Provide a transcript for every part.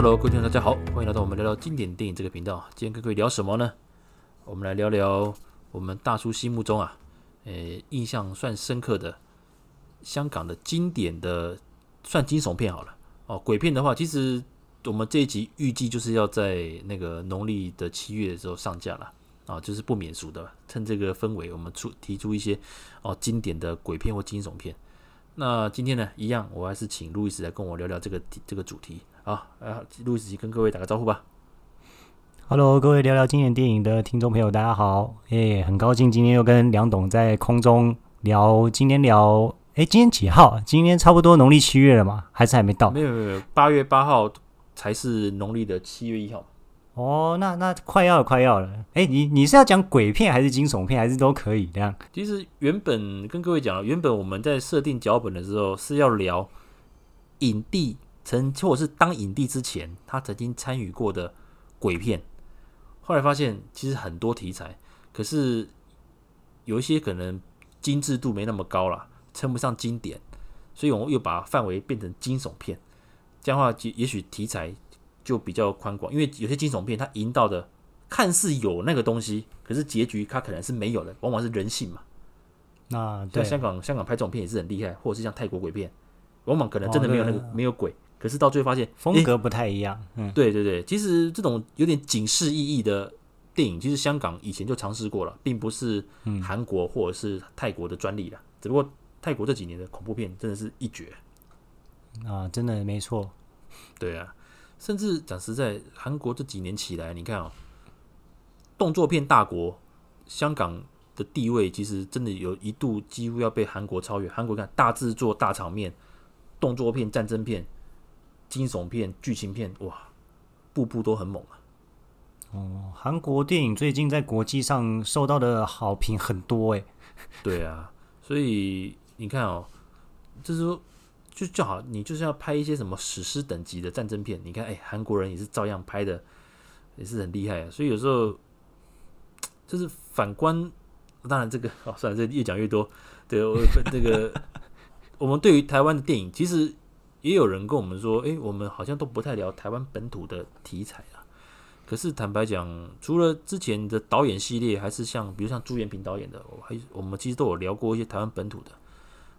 Hello，各位听众大家好，欢迎来到我们聊聊经典电影这个频道。今天跟各位聊什么呢？我们来聊聊我们大叔心目中啊，诶，印象算深刻的香港的经典的算惊悚片好了。哦，鬼片的话，其实我们这一集预计就是要在那个农历的七月的时候上架了啊，就是不免俗的，趁这个氛围，我们出提出一些哦经典的鬼片或惊悚片。那今天呢，一样，我还是请路易斯来跟我聊聊这个这个主题。好，啊，路易斯跟各位打个招呼吧。Hello，各位聊聊经典电影的听众朋友，大家好。诶，很高兴今天又跟梁董在空中聊。今天聊，诶，今天几号？今天差不多农历七月了嘛？还是还没到？没有没有没有，八月八号才是农历的七月一号。哦，那那快要了，快要了。诶，你你是要讲鬼片还是惊悚片，还是都可以这样？其实原本跟各位讲了，原本我们在设定脚本的时候是要聊影帝曾或者是当影帝之前，他曾经参与过的鬼片。后来发现其实很多题材，可是有一些可能精致度没那么高了，称不上经典，所以我们又把范围变成惊悚片。这样的话，也许题材。就比较宽广，因为有些惊悚片它营造的看似有那个东西，可是结局它可能是没有的，往往是人性嘛。那对香港香港拍这种片也是很厉害，或者是像泰国鬼片，往往可能真的没有那个、哦、没有鬼，可是到最后发现风格不太一样。嗯，对对对，其实这种有点警示意义的电影，其实香港以前就尝试过了，并不是韩国或者是泰国的专利了。只不过泰国这几年的恐怖片真的是一绝啊，真的没错。对啊。甚至讲实在，韩国这几年起来，你看啊、喔，动作片大国，香港的地位其实真的有一度几乎要被韩国超越。韩国看大制作、大场面，动作片、战争片、惊悚片、剧情片，哇，步步都很猛啊！哦，韩国电影最近在国际上受到的好评很多哎。对啊，所以你看哦、喔，就是说。就就好，你就是要拍一些什么史诗等级的战争片，你看，哎，韩国人也是照样拍的，也是很厉害啊。所以有时候就是反观，当然这个 哦，算了，这越讲越多。对，我这个 我们对于台湾的电影，其实也有人跟我们说，哎，我们好像都不太聊台湾本土的题材啊。可是坦白讲，除了之前的导演系列，还是像比如像朱延平导演的，我还我们其实都有聊过一些台湾本土的。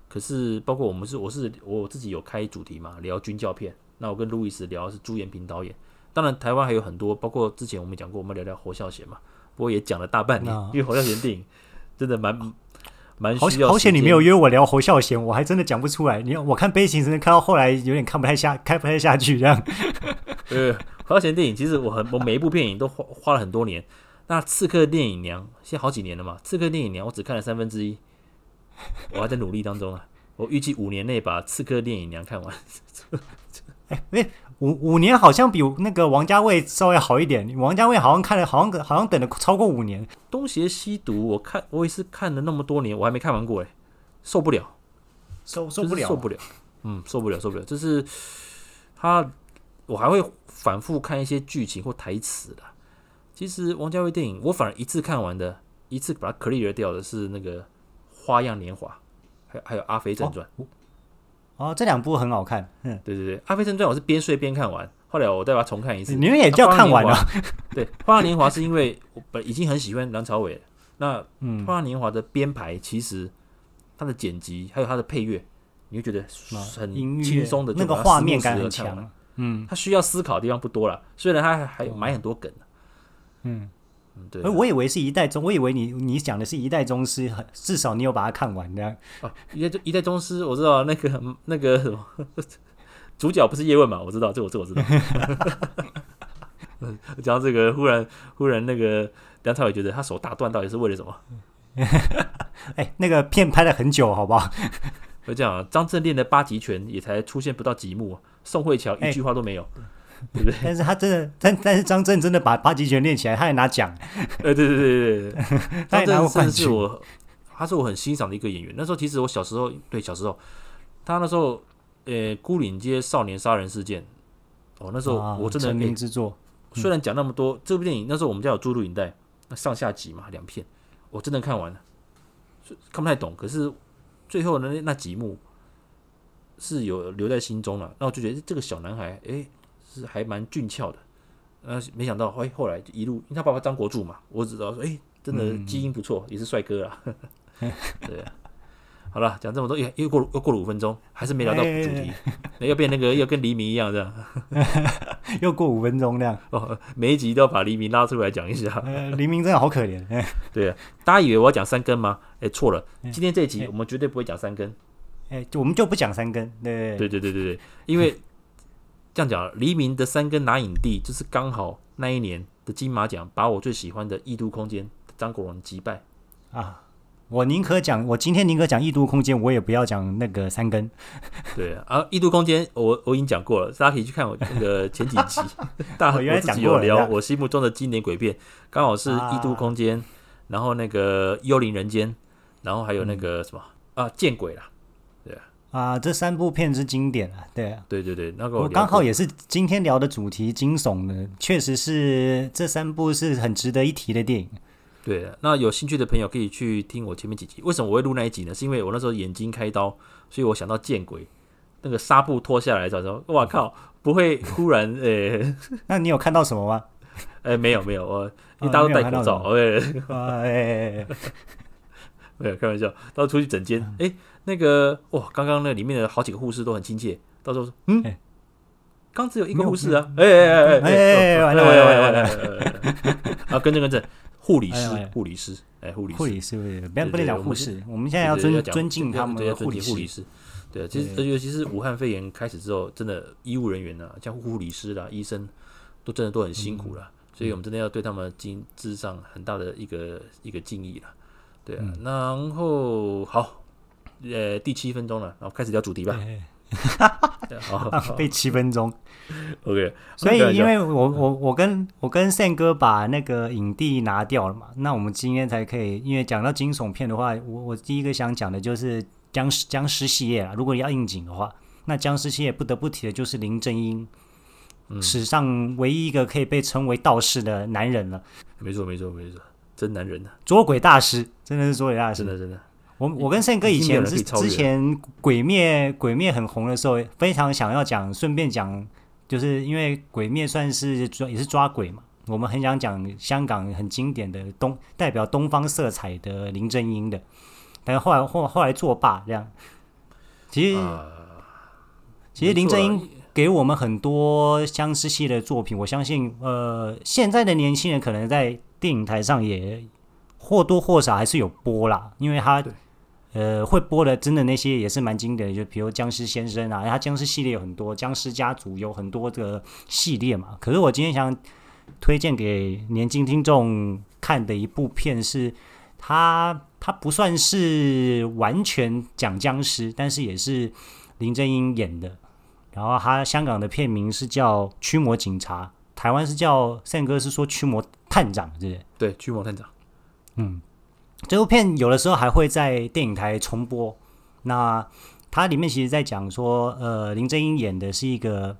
可是，包括我们是，我是我自己有开主题嘛，聊军教片。那我跟路易斯聊的是朱延平导演。当然，台湾还有很多，包括之前我们讲过，我们聊聊侯孝贤嘛。不过也讲了大半年，因为侯孝贤电影真的蛮蛮需要。好险你没有约我聊侯孝贤，我还真的讲不出来。你我看悲情城看到后来有点看不太下，看不太下去这样。呃，侯孝贤电影其实我很我每一部电影都花花了很多年。那《刺客聂隐娘》现在好几年了嘛，《刺客聂隐娘》我只看了三分之一。我还在努力当中啊！我预计五年内把《刺客聂隐娘》看完。哎，哎，五五年好像比那个王家卫稍微好一点。王家卫好像看了，好像好像等了超过五年。《东邪西毒》，我看我也是看了那么多年，我还没看完过，哎，受不了，受受不了，受不了，嗯，受不了，受不了。就是他，我还会反复看一些剧情或台词的。其实王家卫电影，我反而一次看完的，一次把它 clear 掉的是那个。花样年华，还有还有《阿飞正传》哦，哦，这两部很好看。嗯，对对对，《阿飞正传》我是边睡边看完，后来我再把它重看一次。你们也叫看完了？啊、对，《花样年华》是因为我本已经很喜欢梁朝伟，那《花样年华》的编排其实它的剪辑还有它的配乐，你会觉得很轻松的，那个画面感很强。嗯，它需要思考的地方不多了，虽然它还还埋很多梗。嗯。对、啊，我以为是一代宗，我以为你你讲的是一代宗师，至少你有把它看完的。哦，一代一代宗师，我知道那个那个什么主角不是叶问嘛？我知道，这我这我知道。嗯，讲到这个，忽然忽然那个梁朝伟觉得他手打断到底是为了什么？哎，那个片拍了很久，好不好？我讲张震练的八极拳也才出现不到几幕，宋慧乔一句话都没有。对不对？但是他真的，但但是张震真的把八极拳练起来，他也拿奖。呃，对对对对 对，张震真是我，他是我很欣赏的一个演员。那时候其实我小时候，对小时候，他那时候，呃，孤岭街少年杀人事件，哦，那时候我真的成名之作。虽然讲那么多，这部电影那时候我们家有租录影带，那上下集嘛，两片，我真的看完了，看不太懂，可是最后的那那几幕是有留在心中了。那我就觉得这个小男孩，哎。是还蛮俊俏的。呃，没想到，哎，后来一路，因为他爸爸张国柱嘛，我只知道说，哎，真的基因不错，嗯、也是帅哥啊。对啊，好了，讲这么多，又又过又过了五分钟，还是没聊到主题，要变那个又跟黎明一样这样，又过五分钟这样。哦，每一集都要把黎明拉出来讲一下。呃、黎明真的好可怜。对啊，大家以为我要讲三更吗？哎，错了，今天这一集我们绝对不会讲三更。哎，我们就不讲三更。对对对对对对，因为。这样讲，黎明的三根拿影帝，就是刚好那一年的金马奖，把我最喜欢的《异度空间》张国荣击败啊！我宁可讲，我今天宁可讲《异度空间》，我也不要讲那个三根。对啊，啊，《异度空间》我我已经讲过了，大家可以去看我那个前几集，大 我原来讲过。聊我心目中的经典鬼片，刚好是《异度空间》啊，然后那个《幽灵人间》，然后还有那个什么、嗯、啊，《见鬼》啦。啊，这三部片是经典啊，对啊，对对对，那个我，刚好也是今天聊的主题惊悚的，确实是这三部是很值得一提的电影。对啊，那有兴趣的朋友可以去听我前面几集。为什么我会录那一集呢？是因为我那时候眼睛开刀，所以我想到见鬼，那个纱布脱下来的时候，哇靠，不会忽然诶？欸、那你有看到什么吗？呃、欸，没有没有，我因为大家都戴口罩，哎。没有开玩笑，到时候出去整间，哎、嗯，那个哇，刚刚那里面的好几个护士都很亲切。到时候说，嗯，刚、欸、只有一个护士啊，哎哎哎哎，完了完了完了完了，啊，跟着跟着，护理师护理师，哎，护理护理师，不要不能讲护士，我们现在要尊尊敬他们的护理护理师。对，其实尤其是武汉肺炎开始之后，真的医务人员呢、啊，像护理师啦、医生，都真的都很辛苦了，所以我们真的要对他们进致上很大的一个一个敬意了。对啊，然后好，呃，第七分钟了，然后开始聊主题吧。好，被七分钟，OK。所以，因为我我我跟我跟 Sam 哥把那个影帝拿掉了嘛，那我们今天才可以，因为讲到惊悚片的话，我我第一个想讲的就是僵尸僵尸系列啦。如果要应景的话，那僵尸系列不得不提的就是林正英，嗯、史上唯一一个可以被称为道士的男人了。没错，没错，没错。真男人呐、啊，捉鬼大师真的是捉鬼大师，真的真的。我我跟胜哥以前之之前鬼灭鬼灭很红的时候，非常想要讲，顺便讲，就是因为鬼灭算是抓也是抓鬼嘛，我们很想讲香港很经典的东代表东方色彩的林正英的，但是后来后后来作罢这样。其实、呃、其实林正英给我们很多僵尸系的作品，我相信呃现在的年轻人可能在。电影台上也或多或少还是有播啦，因为他呃会播的真的那些也是蛮经典的，就比如僵尸先生啊，他僵尸系列有很多，僵尸家族有很多的系列嘛。可是我今天想推荐给年轻听众看的一部片是，他他不算是完全讲僵尸，但是也是林正英演的。然后他香港的片名是叫《驱魔警察》。台湾是叫胜哥是说驱魔探长，是？对，驱魔探长。嗯，这部片有的时候还会在电影台重播。那它里面其实在讲说，呃，林正英演的是一个，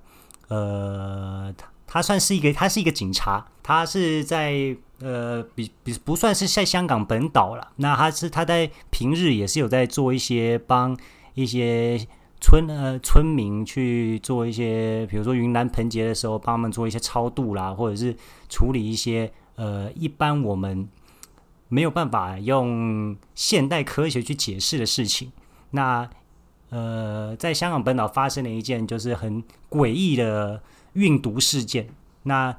呃，他他算是一个，他是一个警察，他是在呃，比比不算是在香港本岛了。那他是他在平日也是有在做一些帮一些。村呃，村民去做一些，比如说云南盆节的时候，帮他们做一些超度啦，或者是处理一些呃，一般我们没有办法用现代科学去解释的事情。那呃，在香港本岛发生了一件就是很诡异的运毒事件。那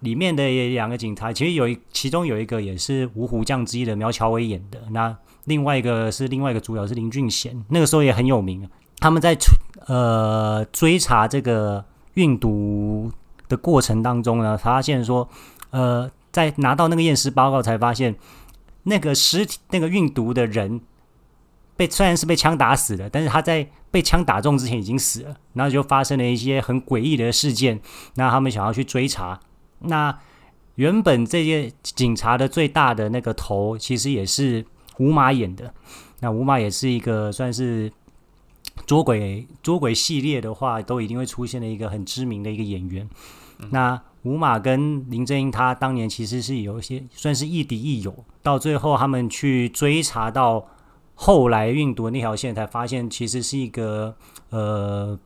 里面的两个警察，其实有一其中有一个也是五虎将之一的苗侨伟演的。那另外一个是另外一个主角是林俊贤，那个时候也很有名。他们在呃追查这个运毒的过程当中呢，发现说，呃，在拿到那个验尸报告才发现，那个尸体那个运毒的人被虽然是被枪打死的，但是他在被枪打中之前已经死了。然后就发生了一些很诡异的事件。那他们想要去追查，那原本这些警察的最大的那个头，其实也是。吴马演的，那吴马也是一个算是捉鬼捉鬼系列的话，都一定会出现的一个很知名的一个演员。那吴马跟林正英他当年其实是有一些算是亦敌亦友，到最后他们去追查到后来运毒那条线，才发现其实是一个呃，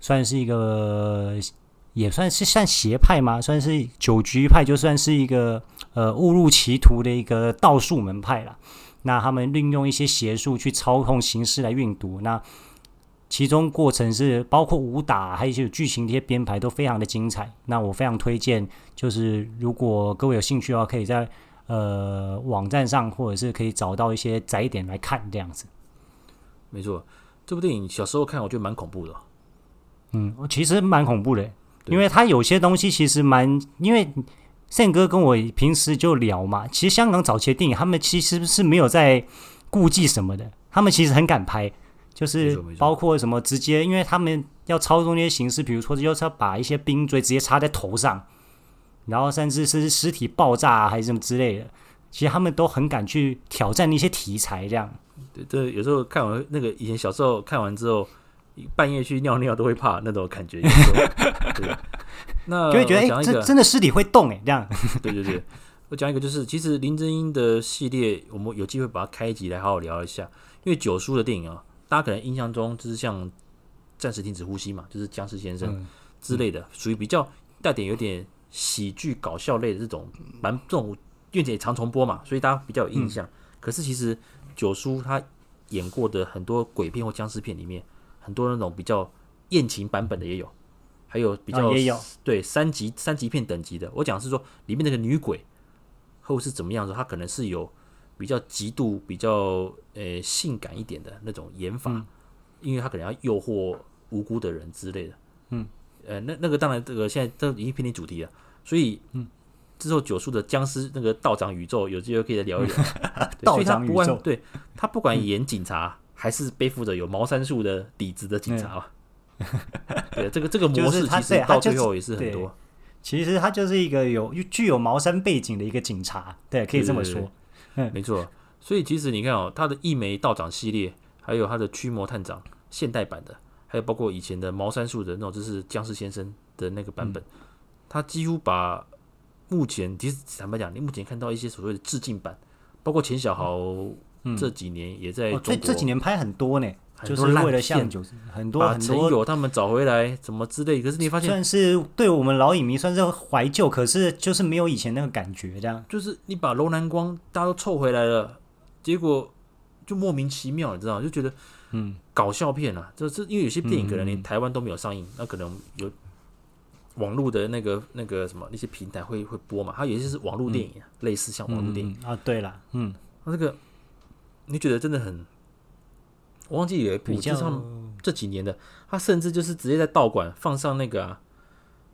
算是一个也算是算邪派吗？算是酒局派，就算是一个呃误入歧途的一个道术门派了。那他们运用一些邪术去操控形势来运毒，那其中过程是包括武打，还有一些剧情这些编排都非常的精彩。那我非常推荐，就是如果各位有兴趣的话，可以在呃网站上或者是可以找到一些载点来看这样子。没错，这部电影小时候看我觉得蛮恐怖的。嗯，其实蛮恐怖的。因为他有些东西其实蛮，因为宪哥跟我平时就聊嘛，其实香港早期的电影，他们其实是没有在顾忌什么的，他们其实很敢拍，就是包括什么直接，因为他们要操纵那些形式，比如说就是要把一些冰锥直接插在头上，然后甚至是尸体爆炸啊，还是什么之类的，其实他们都很敢去挑战那些题材，这样。对，这有时候看完那个以前小时候看完之后。半夜去尿尿都会怕那种感觉，对，那 就会觉得哎，这真的尸体会动哎，这样。对对对，我讲一个，就是其实林正英的系列，我们有机会把它开一集来好好聊一下。因为九叔的电影啊，大家可能印象中就是像《暂时停止呼吸》嘛，就是僵尸先生之类的，属于比较带点有点喜剧搞笑类的这种蛮这种，因为也常重播嘛，所以大家比较有印象。可是其实九叔他演过的很多鬼片或僵尸片里面。很多那种比较艳情版本的也有，还有比较、哦、也有对三级三级片等级的。我讲是说里面那个女鬼后是怎么样子，她可能是有比较极度比较呃、欸、性感一点的那种演法，嗯、因为他可能要诱惑无辜的人之类的。嗯，呃，那那个当然这个现在都已经偏离主题了，所以嗯，之后九叔的僵尸那个道长宇宙有机会可以再聊一聊。道长宇宙，对他不管演警察。嗯还是背负着有茅山术的底子的警察，对，这个这个模式其实到最后也是很多。其实他就是一个有具有茅山背景的一个警察，对，可以这么说。嗯，没错。所以其实你看哦，他的一枚道长系列，还有他的驱魔探长现代版的，还有包括以前的茅山术的那种，就是僵尸先生的那个版本，他几乎把目前其实坦白讲，你目前看到一些所谓的致敬版，包括钱小豪。这几年也在这这几年拍很多呢，就是为了像很多很多他们找回来怎么之类。可是你发现，算是对我们老影迷算是怀旧，可是就是没有以前那个感觉。这样就是你把楼南光大家都凑回来了，结果就莫名其妙，你知道就觉得嗯，搞笑片啊，就是因为有些电影可能连台湾都没有上映，那可能有网络的那个那个什么那些平台会会播嘛。它有些是网络电影，类似像网络电影啊。对了，嗯，那这个。你觉得真的很，我忘记有一部，就是他这几年的，他甚至就是直接在道馆放上那个、啊，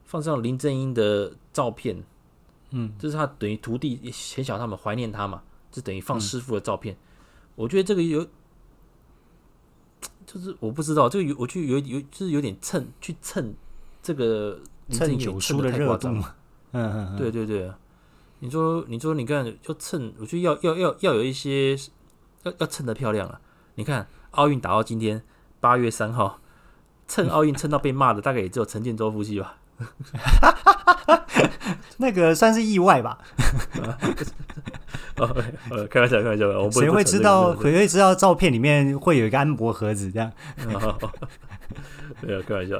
放上林正英的照片，嗯，就是他等于徒弟钱小他们怀念他嘛，就等于放师傅的照片。嗯、我觉得这个有，就是我不知道这个有，我就有有就是有点蹭去蹭这个蹭九叔的热度嘛，嗯嗯嗯，对对对，你说你说你看要蹭，我觉得要要要要有一些。要要蹭的漂亮啊！你看奥运打到今天八月三号，蹭奥运蹭到被骂的大概也只有陈建州夫妻吧。那个算是意外吧。哦，开玩笑，开玩笑，我谁会知道？谁会知道照片里面会有一个安博盒子这样？没有开玩笑，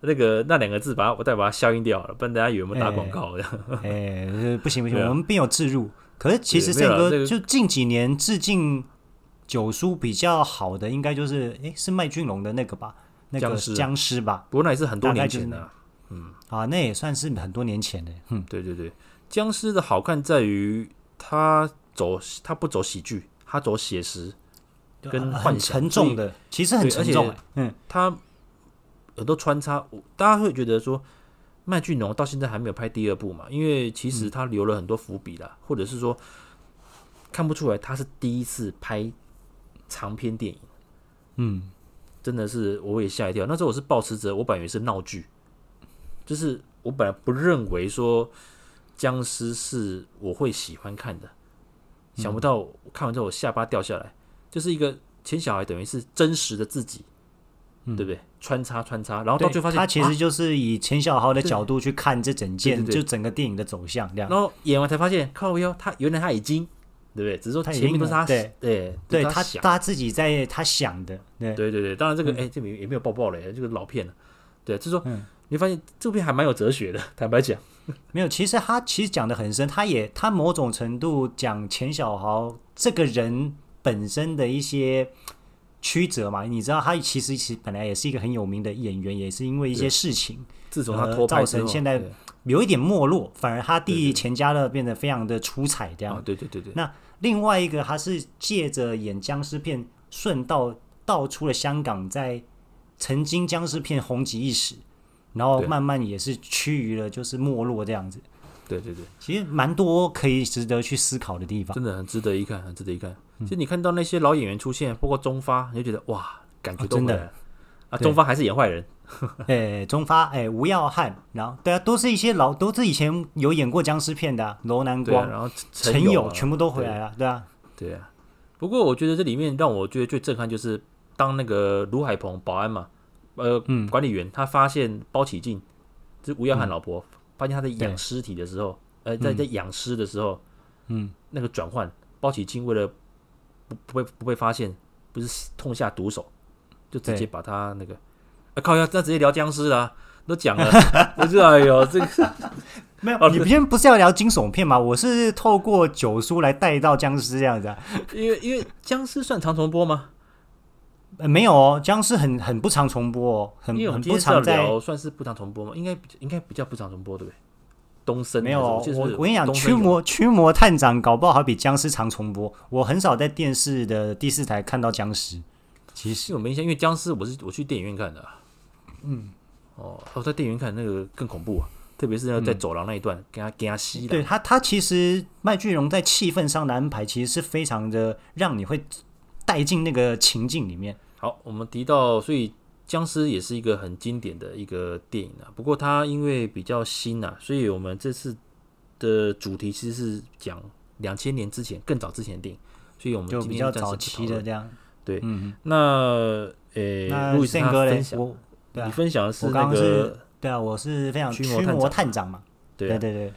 那个那两个字，把它我再把它消音掉了，不然大家以为我们打广告这样。哎，不行不行，我们并有置入。可是其实这个就近几年致敬。九叔比较好的应该就是，诶、欸，是麦浚龙的那个吧，那个僵尸吧。不过那也是很多年前的，嗯，啊，那也算是很多年前的。嗯，对对对，僵尸的好看在于他走，他不走喜剧，他走写实跟幻想，沉重的，其实很沉重。嗯，他很多穿插，大家会觉得说麦浚龙到现在还没有拍第二部嘛？因为其实他留了很多伏笔啦，或者是说看不出来他是第一次拍。长篇电影，嗯，真的是我也吓一跳。那时候我是抱持着，我本来以为是闹剧，就是我本来不认为说僵尸是我会喜欢看的，嗯、想不到看完之后我下巴掉下来，就是一个钱小孩等于是真实的自己，嗯、对不对？穿插穿插，然后到最后发现他其实就是以钱小豪的角度去看这整件，就整个电影的走向这样。然后演完才发现，靠腰，他原来他已经。对不对？只是说他前面都是他对对对，他他自己在他想的，对对对对。当然这个哎，这里也没有爆爆雷，这个老片了。对，就是说你发现这部片还蛮有哲学的，坦白讲。没有，其实他其实讲的很深，他也他某种程度讲钱小豪这个人本身的一些曲折嘛。你知道，他其实其实本来也是一个很有名的演员，也是因为一些事情，自从他脱造成现在有一点没落。反而他弟钱嘉乐变得非常的出彩，这样。对对对对。那另外一个，他是借着演僵尸片，顺道道出了香港在曾经僵尸片红极一时。然后慢慢也是趋于了，就是没落这样子。对对对，其实蛮多可以值得去思考的地方，真的很值得一看，很值得一看。其实你看到那些老演员出现，包括中发，你就觉得哇，感觉都真的啊，中发还是演坏人。哎，中发，哎，吴耀汉，然后对啊，都是一些老，都是以前有演过僵尸片的，罗南光，然后陈友，全部都回来了，对啊，对啊。不过我觉得这里面让我觉得最震撼就是当那个卢海鹏保安嘛。呃，管理员他发现包启静，就是吴耀汉老婆，发现他在养尸体的时候，呃，在在养尸的时候，嗯，那个转换，包启静为了不不被不被发现，不是痛下毒手，就直接把他那个，啊靠呀，那直接聊僵尸啦，都讲了，不是哎呦，这个 没有，你今天不是要聊惊悚片吗？我是透过九叔来带到僵尸这样子啊，因为因为僵尸算长重播吗？呃，没有哦，僵尸很很不常重播哦，很很不常在，算是不常重播吗？应该应该比较不常重播，对不对？东森没有，我我跟你讲，驱魔驱魔探长搞不好还比僵尸常重播。我很少在电视的第四台看到僵尸，其实我没印象，因为僵尸我是我去电影院看的。嗯，哦，我在电影院看那个更恐怖啊，特别是要在走廊那一段，给他给他吸了。对他，他其实麦浚龙在气氛上的安排，其实是非常的让你会带进那个情境里面。好，我们提到，所以僵尸也是一个很经典的一个电影啊。不过它因为比较新啊，所以我们这次的主题其实是讲两千年之前、更早之前的电影。所以我们就比较早期的这样。对，嗯，那呃，对啊，你分享的是那个对啊，我是非常驱魔探长嘛。对对对。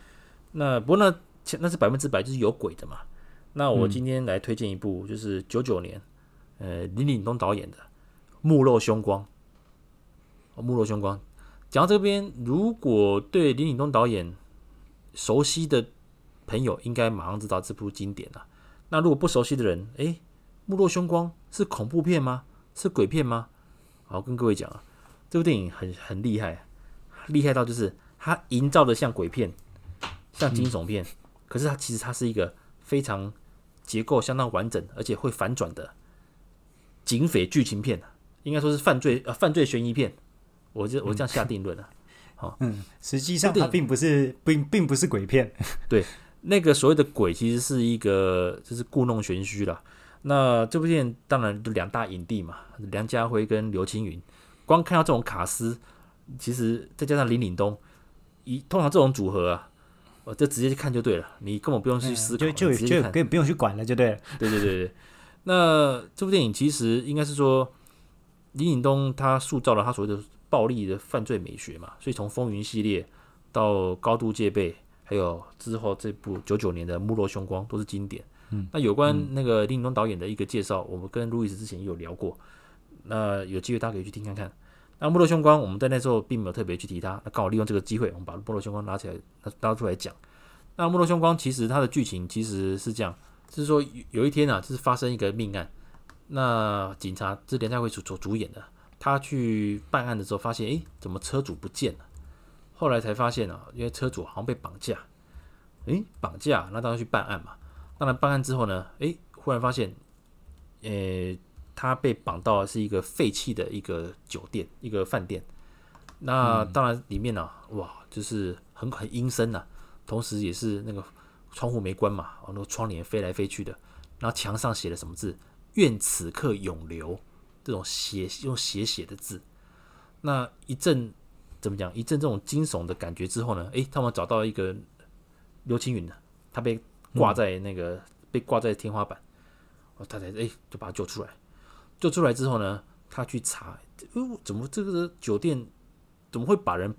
那不过那那是百分之百就是有鬼的嘛。那我今天来推荐一部，就是九九年。呃，林岭东导演的《目露凶光》哦，《目露凶光》讲到这边，如果对林岭东导演熟悉的朋友，应该马上知道这部经典了。那如果不熟悉的人，诶，《目露凶光》是恐怖片吗？是鬼片吗？好，跟各位讲啊，这部电影很很厉害，厉害到就是它营造的像鬼片，像惊悚片，嗯、可是它其实它是一个非常结构相当完整，而且会反转的。警匪剧情片，应该说是犯罪呃犯罪悬疑片，我就我这样下定论了。好，嗯，实际上它并不是并并不是鬼片。对，那个所谓的鬼其实是一个就是故弄玄虚了。那这部电影当然就两大影帝嘛，梁家辉跟刘青云。光看到这种卡斯，其实再加上林岭东，一通常这种组合啊，我就直接去看就对了，你根本不用去思考，就就就可以不用去管了，就对了。对对对对。那这部电影其实应该是说，林岭东他塑造了他所谓的暴力的犯罪美学嘛，所以从《风云》系列到《高度戒备》，还有之后这部九九年的《目露凶光》都是经典。嗯，那有关那个林岭东导演的一个介绍，我们跟路易斯之前也有聊过，那有机会大家可以去听看看。那《目露凶光》我们在那时候并没有特别去提它，那刚好利用这个机会，我们把《目露凶光》拿起来拿出来讲。那《目露凶光》其实它的剧情其实是这样。是说，有一天啊，就是发生一个命案，那警察是梁家辉所主主演的，他去办案的时候发现，诶，怎么车主不见了？后来才发现啊，因为车主好像被绑架，诶，绑架，那当然去办案嘛。当然办案之后呢，诶，忽然发现，诶，他被绑到是一个废弃的一个酒店，一个饭店。那当然里面呢、啊，哇，就是很很阴森呐，同时也是那个。窗户没关嘛，然后窗帘飞来飞去的，然后墙上写了什么字？“愿此刻永留”这种写用写写的字。那一阵怎么讲？一阵这种惊悚的感觉之后呢？诶，他们找到一个刘青云的，他被挂在那个、嗯、被挂在天花板，哦，他才诶就把他救出来。就出来之后呢，他去查，哦，怎么这个酒店怎么会把人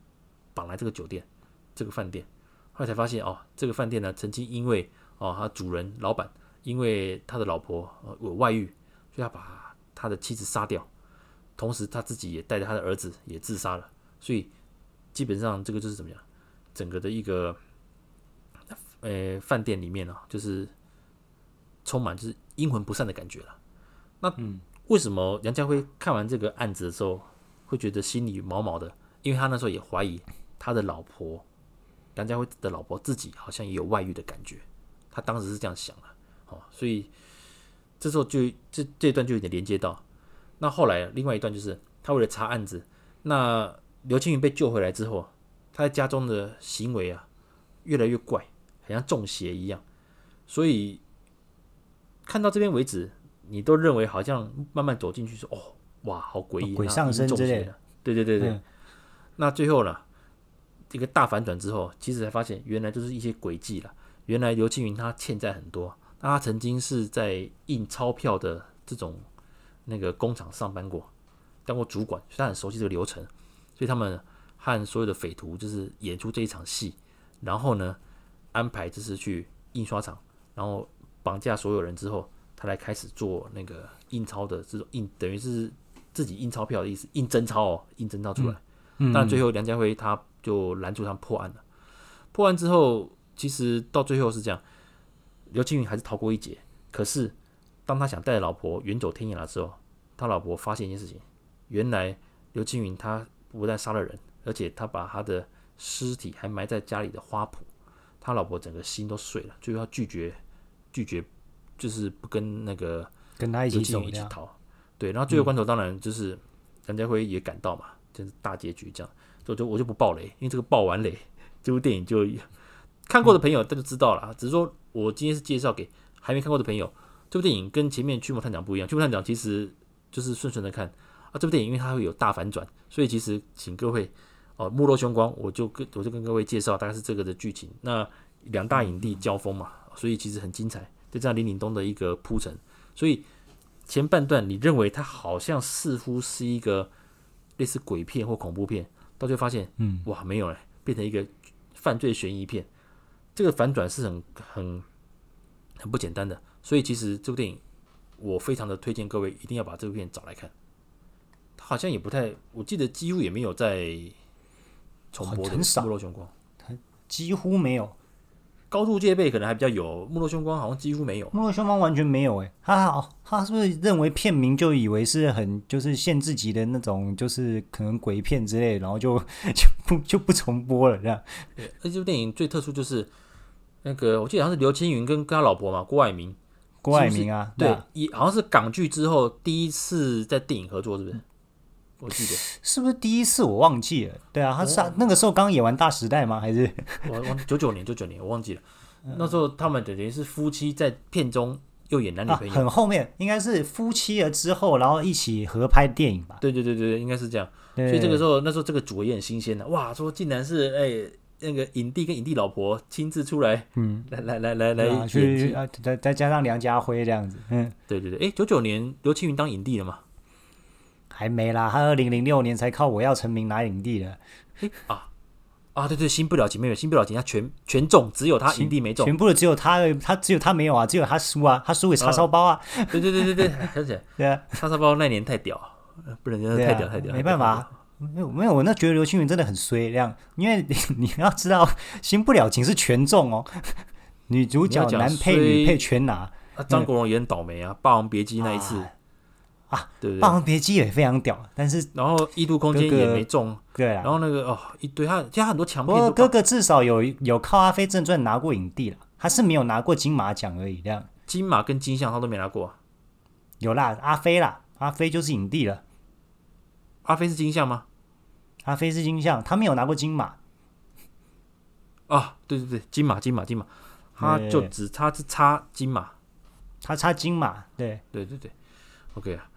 绑来这个酒店这个饭店？后来才发现哦，这个饭店呢，曾经因为哦，他主人老板因为他的老婆有外遇，所以他把他的妻子杀掉，同时他自己也带着他的儿子也自杀了。所以基本上这个就是怎么样，整个的一个呃饭店里面呢、啊，就是充满就是阴魂不散的感觉了。那嗯为什么梁家辉看完这个案子的时候会觉得心里毛毛的？因为他那时候也怀疑他的老婆梁家辉的老婆自己好像也有外遇的感觉，他当时是这样想的。哦，所以这时候就这这段就有点连接到。那后来另外一段就是他为了查案子，那。刘青云被救回来之后，他在家中的行为啊，越来越怪，好像中邪一样。所以看到这边为止，你都认为好像慢慢走进去说：“哦，哇，好诡异，鬼上身之类的。”对对对对。嗯、那最后呢，这个大反转之后，其实才发现原来就是一些诡计了。原来刘青云他欠债很多，那他曾经是在印钞票的这种那个工厂上班过，当过主管，所以他很熟悉这个流程。所以他们和所有的匪徒就是演出这一场戏，然后呢，安排就是去印刷厂，然后绑架所有人之后，他来开始做那个印钞的这种印，等于是自己印钞票的意思，印真钞哦，印真钞出来。嗯，但最后梁家辉他就拦住他破案了。破案之后，其实到最后是这样，刘青云还是逃过一劫。可是当他想带着老婆远走天涯的时候，他老婆发现一件事情，原来刘青云他。不但杀了人，而且他把他的尸体还埋在家里的花圃，他老婆整个心都碎了，最后要拒绝拒绝，就是不跟那个跟他一起走一起逃。对，然后最后关头当然就是梁家辉也赶到嘛，就是大结局这样。所以就我就不爆雷，因为这个爆完雷，这部电影就看过的朋友他就知道了。嗯、只是说我今天是介绍给还没看过的朋友，这部电影跟前面《驱魔探长》不一样，《驱魔探长》其实就是顺顺的看。啊，这部电影因为它会有大反转，所以其实请各位哦，《目露凶光》，我就跟我就跟各位介绍大概是这个的剧情。那两大影帝交锋嘛，所以其实很精彩，就这样林岭东的一个铺陈。所以前半段你认为它好像似乎是一个类似鬼片或恐怖片，到最后发现，嗯，哇，没有了，变成一个犯罪悬疑片。这个反转是很很很不简单的，所以其实这部电影我非常的推荐各位一定要把这部片找来看。好像也不太，我记得几乎也没有在重播的。很少。没落熊光，它几乎没有。高度戒备可能还比较有，目落凶光好像几乎没有。目落凶光完全没有哎，他好，他是不是认为片名就以为是很就是限制级的那种，就是可能鬼片之类，然后就 就不就不重播了这样。对，而这部电影最特殊就是那个，我记得好像是刘青云跟跟他老婆嘛，郭蔼明。郭蔼明啊，对，也、啊、好像是港剧之后第一次在电影合作，是不是？我记得是不是第一次？我忘记了。对啊，他是、哦、那个时候刚演完《大时代》吗？还是 我忘九九年？九九年我忘记了。那时候他们等于是夫妻，在片中又演男女朋友。啊、很后面应该是夫妻了之后，然后一起合拍电影吧？对对对对，应该是这样。所以这个时候，那时候这个组也很新鲜的。哇，说竟然是哎、欸、那个影帝跟影帝老婆亲自出来，嗯，来来来来来去啊，再再加上梁家辉这样子，嗯，对对对。哎，九九年刘青云当影帝了嘛？还没啦，他二零零六年才靠我要成名拿影帝的。啊啊，对对，新不了情没有，新不了情，他全全中，只有他影帝没中，全部的只有他，他只有他没有啊，只有他输啊，他输给叉烧包啊。对对对对对，想起来，对啊，叉烧包那年太屌，不能太屌太屌，没办法，没有没有，我那觉得刘青云真的很衰，这样，因为你你要知道，新不了情是全中哦，女主角男配女配全拿。张国荣也很倒霉啊，《霸王别姬》那一次。啊，对对，《霸王别姬》也非常屌，但是然后《异度空间》也没中，对啊，然后那个哦，一堆他，其实他很多强片。不过哥哥至少有有靠《阿飞正传》拿过影帝了，他是没有拿过金马奖而已。这样，金马跟金像他都没拿过。有啦，阿飞啦，阿飞就是影帝了。阿飞是金像吗？阿飞是金像，他没有拿过金马。啊，对对对，金马金马金马，他就只差是差金马，他差金马，对对对对，OK 啊。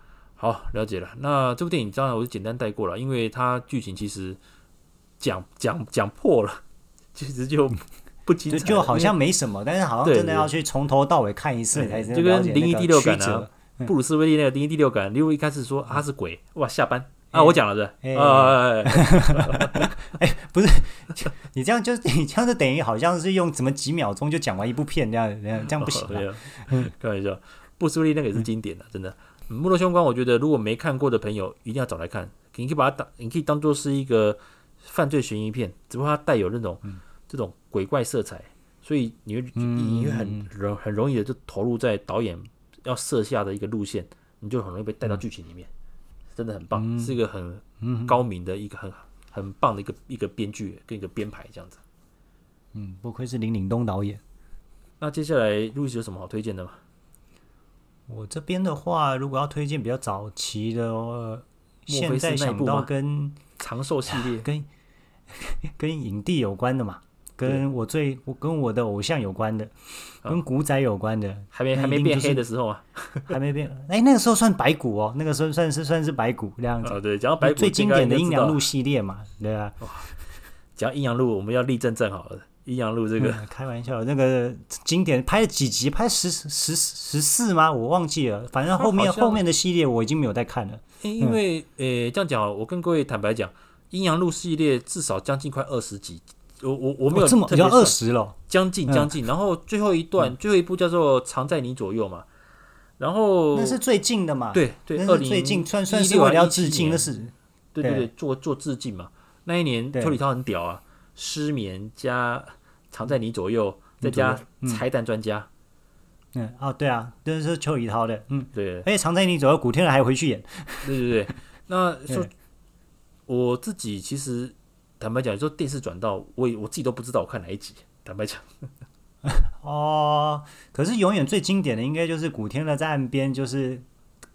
好，了解了。那这部电影当然我就简单带过了，因为它剧情其实讲讲讲破了，其实就不精彩，就好像没什么，但是好像真的要去从头到尾看一次才。就跟灵异第六感啊，布鲁斯威利那个灵异第六感，因为一开始说他是鬼，哇，下班。啊，我讲了是啊，哎，不是，你这样就你这样就等于好像是用怎么几秒钟就讲完一部片这样，这样这样不行啊。开玩笑，布鲁斯威利那个也是经典的，真的。《没落凶光》，我觉得如果没看过的朋友一定要找来看。你可以把它当，你可以当做是一个犯罪悬疑片，只不过它带有那种、嗯、这种鬼怪色彩，所以你会你会很容很容易的就投入在导演要设下的一个路线，你就很容易被带到剧情里面，真的很棒，嗯、是一个很高明的一个很很棒的一个一个编剧跟一个编排这样子。嗯，不愧是林岭东导演。那接下来路易斯有什么好推荐的吗？我这边的话，如果要推荐比较早期的，呃、现在想到跟长寿系列，跟 跟影帝有关的嘛，跟我最我跟我的偶像有关的，跟古仔有关的，还没还没变黑的时候啊，还没变，哎，那个时候算白骨哦，那个时候算是算是白骨这样子。哦，对，讲到白骨最经典的阴阳路系列嘛，对啊。讲阴阳路，我们要立正正好了。阴阳路这个、嗯、开玩笑，那个经典拍了几集？拍十十十四吗？我忘记了。反正后面后面的系列我已经没有在看了。因为呃、嗯欸，这样讲，我跟各位坦白讲，阴阳路系列至少将近快二十集。我我我没有、哦、这么要二十了，将近将近。然后最后一段、嗯、最后一部叫做《藏在你左右》嘛。然后那是最近的嘛？对对，二零最近算算是为了要致敬那是。对对对，做做致敬嘛。那一年邱礼涛很屌啊。失眠加藏在你左右，再加拆弹专家。嗯，嗯哦，对啊，这是邱礼涛的。嗯，对。而且藏在你左右，古天乐还要回去演。对对对。那说我自己其实坦白讲，说电视转到我我自己都不知道我看哪一集。坦白讲。哦，可是永远最经典的应该就是古天乐在岸边，就是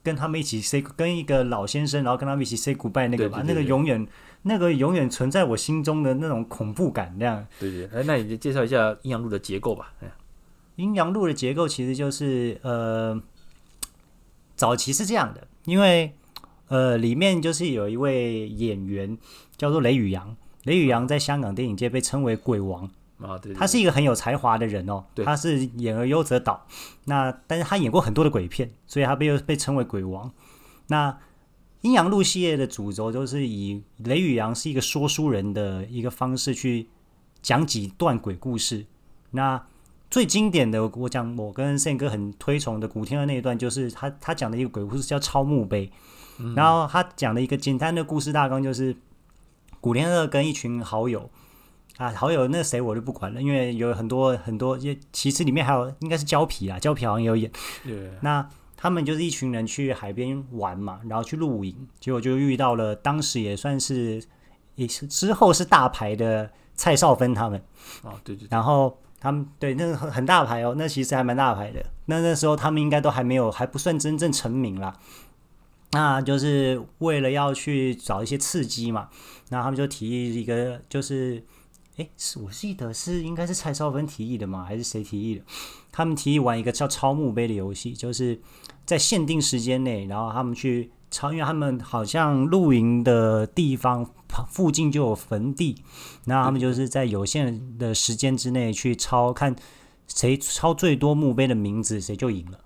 跟他们一起 say 跟一个老先生，然后跟他们一起 say goodbye 那个吧，那个永远。那个永远存在我心中的那种恐怖感，那样。对对，哎，那你就介绍一下阴阳路的结构吧。阴阳路的结构其实就是呃，早期是这样的，因为呃，里面就是有一位演员叫做雷宇扬，雷宇扬在香港电影界被称为鬼王啊，对，对，对，他是一个很有才华的人哦，他是演而优则导，那但是他演过很多的鬼片，所以他被被称为鬼王。那阴阳路系列的主轴就是以雷宇阳是一个说书人的一个方式去讲几段鬼故事。那最经典的，我讲我跟宪哥很推崇的古天乐那一段，就是他他讲的一个鬼故事叫抄墓碑。嗯、然后他讲的一个简单的故事大纲就是，古天乐跟一群好友啊，好友那谁我就不管了，因为有很多很多，其实里面还有应该是胶皮啊，胶皮好像也有演。对。那他们就是一群人去海边玩嘛，然后去露营，结果就遇到了当时也算是也是之后是大牌的蔡少芬他们。哦，对对。然后他们对那个很很大牌哦，那其实还蛮大牌的。那那时候他们应该都还没有还不算真正成名啦。那就是为了要去找一些刺激嘛，那他们就提议一个，就是哎，是我记得是应该是蔡少芬提议的吗？还是谁提议的？他们提议玩一个叫抄墓碑的游戏，就是。在限定时间内，然后他们去抄，因为他们好像露营的地方附近就有坟地，那他们就是在有限的时间之内去抄，看谁抄最多墓碑的名字，谁就赢了。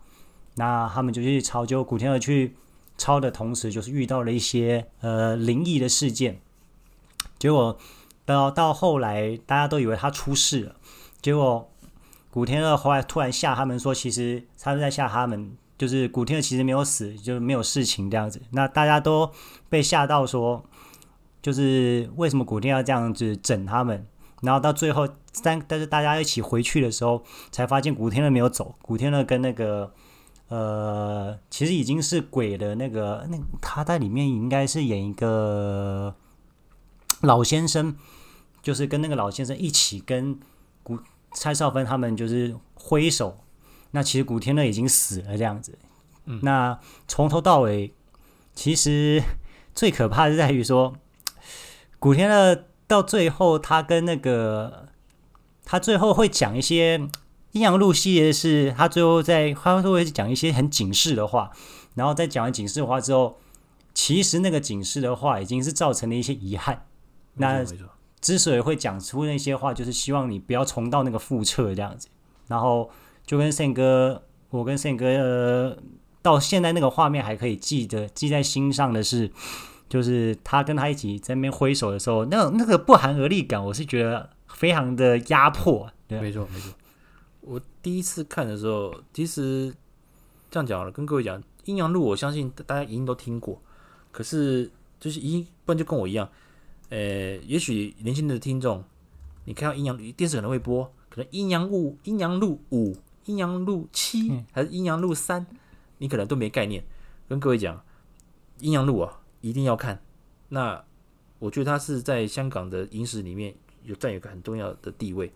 那他们就去抄，就古天乐去抄的同时，就是遇到了一些呃灵异的事件，结果到到后来大家都以为他出事了，结果古天乐后来突然吓他们说，其实他是在吓他们。就是古天乐其实没有死，就是没有事情这样子。那大家都被吓到，说就是为什么古天乐这样子整他们？然后到最后三，但是大家一起回去的时候，才发现古天乐没有走。古天乐跟那个呃，其实已经是鬼的那个，那他在里面应该是演一个老先生，就是跟那个老先生一起跟古蔡少芬他们就是挥手。那其实古天乐已经死了，这样子。嗯，那从头到尾，其实最可怕的是在于说，古天乐到最后，他跟那个他最后会讲一些阴阳路系列，是他最后在他都会讲一些很警示的话，然后在讲完警示的话之后，其实那个警示的话已经是造成了一些遗憾。那之所以会讲出那些话，就是希望你不要重蹈那个覆辙这样子，然后。就跟宪哥，我跟宪哥，呃，到现在那个画面还可以记得，记在心上的是，就是他跟他一起在那边挥手的时候，那那个不寒而栗感，我是觉得非常的压迫。对，没错没错。我第一次看的时候，其实这样讲了，跟各位讲，《阴阳路》，我相信大家一定都听过，可是就是一，不然就跟我一样，呃，也许年轻的听众，你看到阴阳电视可能会播，可能阴阳路阴阳路五、阴阳路七还是阴阳路三，你可能都没概念。跟各位讲，阴阳路啊，一定要看。那我觉得它是在香港的影史里面有占有一个很重要的地位。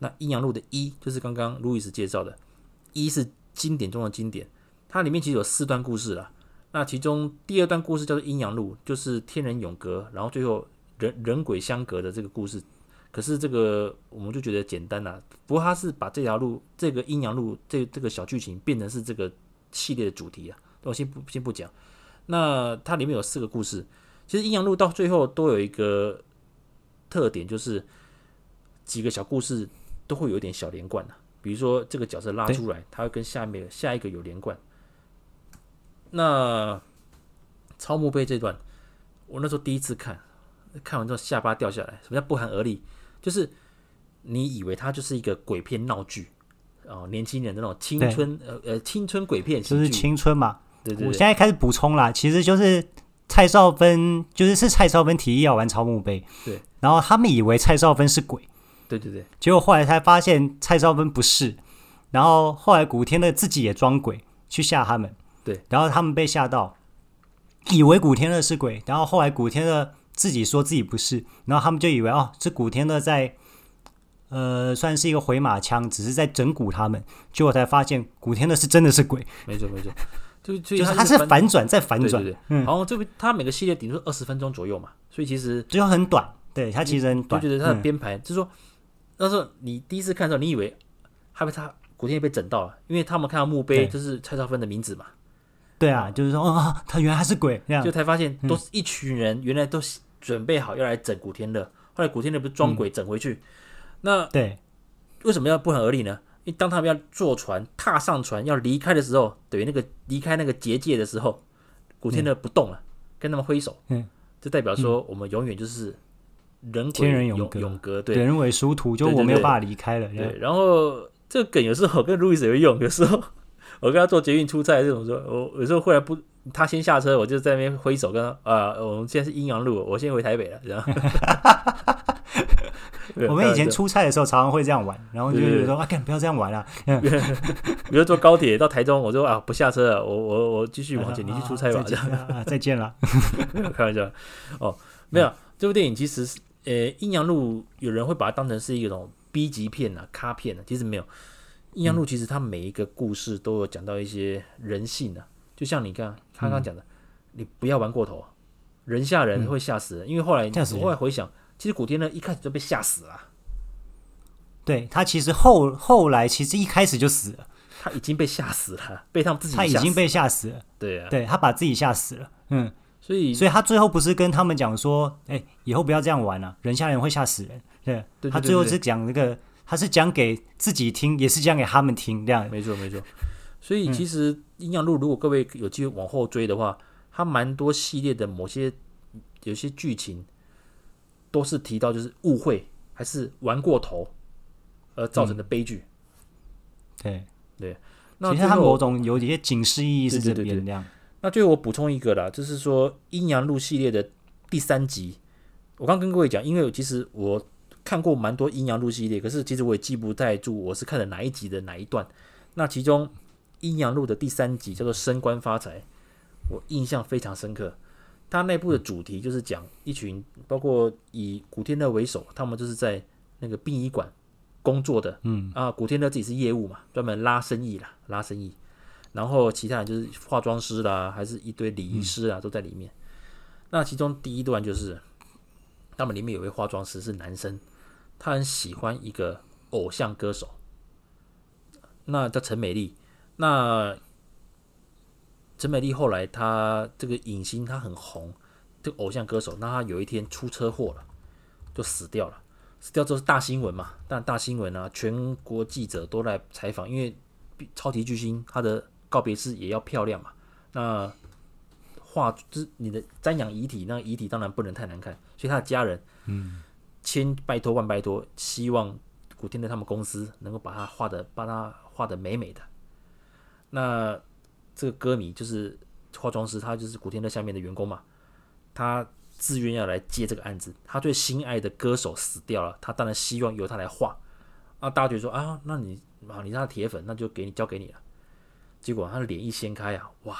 那阴阳路的一就是刚刚路易斯介绍的，一是经典中的经典，它里面其实有四段故事了。那其中第二段故事叫做阴阳路，就是天人永隔，然后最后人人鬼相隔的这个故事。可是这个我们就觉得简单了，不过他是把这条路这个阴阳路这这个小剧情变成是这个系列的主题啊。我先不先不讲。那它里面有四个故事，其实阴阳路到最后都有一个特点，就是几个小故事都会有一点小连贯的。比如说这个角色拉出来，他会跟下面下一个有连贯。那超墓碑这段，我那时候第一次看，看完之后下巴掉下来。什么叫不寒而栗？就是你以为它就是一个鬼片闹剧哦，年轻人的那种青春呃呃青春鬼片，就是青春嘛。对，对对。我现在开始补充啦，其实就是蔡少芬，就是是蔡少芬提议要玩超墓碑。对。然后他们以为蔡少芬是鬼。对对对。结果后来才发现蔡少芬不是，然后后来古天乐自己也装鬼去吓他们。对，然后他们被吓到，以为古天乐是鬼，然后后来古天乐自己说自己不是，然后他们就以为哦，这古天乐在，呃，算是一个回马枪，只是在整蛊他们，结果才发现古天乐是真的是鬼。没错没错，就就，就是他是反转再反转，对对对，嗯，然后这个他每个系列顶多二十分钟左右嘛，所以其实就很短，对他其实很短，就觉得他的编排，嗯、就是说那时候你第一次看的时候，你以为害怕他古天乐被整到了，因为他们看到墓碑就是蔡少芬的名字嘛。对啊，就是说，哦，他原来他是鬼，这样。就才发现都是一群人，原来都准备好要来整古天乐。后来古天乐不是装鬼整回去，那对，为什么要不寒而栗呢？因为当他们要坐船、踏上船要离开的时候，等于那个离开那个结界的时候，古天乐不动了，跟他们挥手，嗯，就代表说我们永远就是人天人永永隔，对，人为殊途，就我没有办法离开了。对，然后这个梗有时候我跟路易斯也会用，有时候。我跟他做捷运出差这种说，我有时候忽然不，他先下车，我就在那边挥手跟他啊，我们现在是阴阳路，我先回台北了，这样。我们以前出差的时候常常会这样玩，然后就觉得说啊，干不要这样玩了。比如坐高铁到台中，我说啊不下车了，我我我继续往前，你去出差吧，这样。再见了，开玩笑。哦，没有，这部电影其实是呃阴阳路，有人会把它当成是一种 B 级片啊，咖片啊，其实没有。阴阳路其实它每一个故事都有讲到一些人性的、啊，就像你刚刚刚讲的，你不要玩过头，人吓人会吓死人。因为后来我后来回想，其实古天乐一开始就被吓死了。对，他其实后后来其实一开始就死了，他已经被吓死了，被他们自己他已经被吓死了。对啊，对他把自己吓死了。嗯，所以所以他最后不是跟他们讲说，哎，以后不要这样玩了、啊，人吓人会吓死人。对，对他最后是讲那个。他是讲给自己听，也是讲给他们听，这样。没错，没错。所以其实《阴阳路》如果各位有机会往后追的话，它蛮多系列的某些有些剧情都是提到就是误会还是玩过头而造成的悲剧。对对，那其实它某种有一些警示意义是这边那最后我补充一个啦，就是说《阴阳路》系列的第三集，我刚跟各位讲，因为其实我。看过蛮多阴阳路系列，可是其实我也记不太住我是看了哪一集的哪一段。那其中阴阳路的第三集叫做“升官发财”，我印象非常深刻。它内部的主题就是讲一群，包括以古天乐为首，他们就是在那个殡仪馆工作的。嗯啊，古天乐自己是业务嘛，专门拉生意啦，拉生意。然后其他人就是化妆师啦，还是一堆礼仪师啊，都在里面。那其中第一段就是他们里面有位化妆师是男生。他很喜欢一个偶像歌手，那叫陈美丽。那陈美丽后来她这个影星，她很红，这个偶像歌手。那她有一天出车祸了，就死掉了。死掉之后是大新闻嘛？但大新闻啊，全国记者都来采访，因为超级巨星他的告别式也要漂亮嘛。那化就是你的瞻仰遗体，那遗体当然不能太难看，所以他的家人，嗯。千拜托万拜托，希望古天乐他们公司能够把他画的，把他画的美美的。那这个歌迷就是化妆师，他就是古天乐下面的员工嘛。他自愿要来接这个案子。他最心爱的歌手死掉了，他当然希望由他来画。啊，大家觉得说啊，那你啊，你是他铁粉，那就给你交给你了。结果他的脸一掀开啊，哇，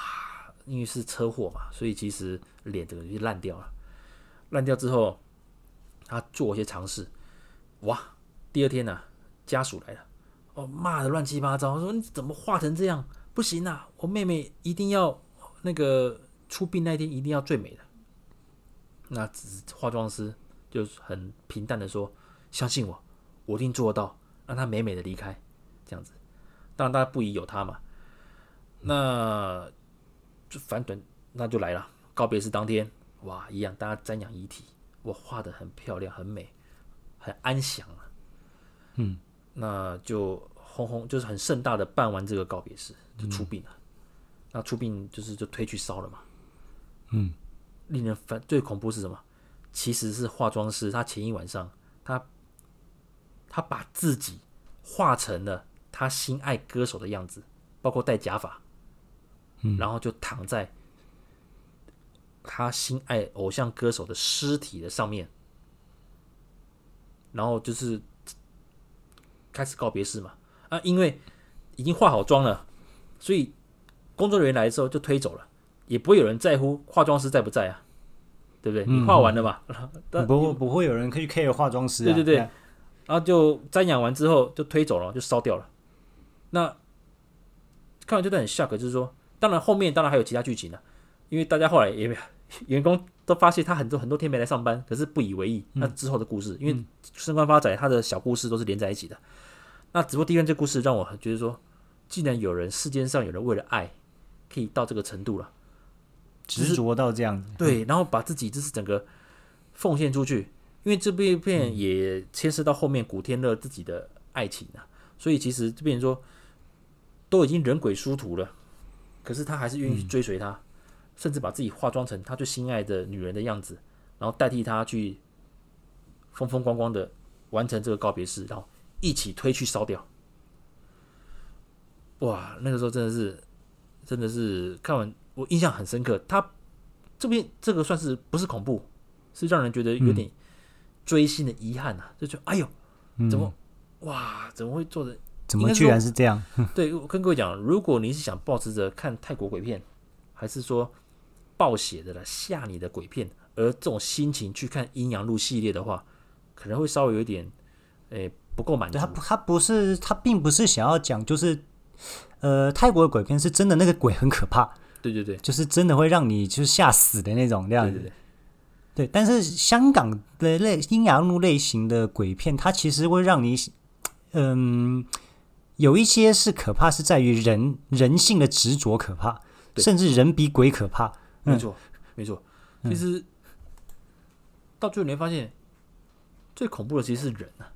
因为是车祸嘛，所以其实脸整个就烂掉了。烂掉之后，他做一些尝试，哇，第二天呢、啊，家属来了，哦，骂的乱七八糟，说你怎么画成这样？不行啊，我妹妹一定要那个出殡那天一定要最美的。那化妆师就很平淡的说：“相信我，我一定做得到，让她美美的离开。”这样子，当然大家不疑有他嘛。那就反转，那就来了。告别式当天，哇，一样，大家瞻仰遗体，我画的很漂亮，很美，很安详啊。嗯，那就轰轰，就是很盛大的办完这个告别式，就出殡了。嗯、那出殡就是就推去烧了嘛。嗯，令人烦，最恐怖是什么？其实是化妆师，他前一晚上，他他把自己化成了他心爱歌手的样子，包括戴假发。嗯然后就躺在他心爱偶像歌手的尸体的上面，然后就是开始告别式嘛。啊，因为已经化好妆了，所以工作人员来的时候就推走了，也不会有人在乎化妆师在不在啊，对不对？你化完了嘛？但、不不会有人可以 care 化妆师、啊。对对对，然后就瞻仰完之后就推走了，就烧掉了。那看完这段很 shock，就是说。当然，后面当然还有其他剧情呢，因为大家后来也员工都发现他很多很多天没来上班，可是不以为意。那之后的故事，因为升官发财，他的小故事都是连在一起的。那只不过第一段这故事让我觉得说，既然有人世间上有人为了爱可以到这个程度了，执着到这样子，对，然后把自己就是整个奉献出去，因为这部片也牵涉到后面古天乐自己的爱情啊，所以其实这边说都已经人鬼殊途了。可是他还是愿意去追随他，嗯、甚至把自己化妆成他最心爱的女人的样子，然后代替他去风风光光的完成这个告别式，然后一起推去烧掉。哇，那个时候真的是，真的是看完我印象很深刻。他这边这个算是不是恐怖，是让人觉得有点追星的遗憾啊，就觉得哎呦，怎么、嗯、哇，怎么会做的？怎么居然是这样？对，我跟各位讲，如果你是想保持着看泰国鬼片，还是说暴血的了吓你的鬼片，而这种心情去看《阴阳路》系列的话，可能会稍微有一点，诶、欸、不够满足。他他不是他并不是想要讲，就是呃泰国的鬼片是真的那个鬼很可怕，对对对，就是真的会让你就是吓死的那种这样子。对，对，对，对，但是香港的类《阴阳路》类型的鬼片，它其实会让你嗯。有一些是可怕，是在于人人性的执着可怕，甚至人比鬼可怕。没错，没错。其实、嗯、到最后你会发现，最恐怖的其实是人啊！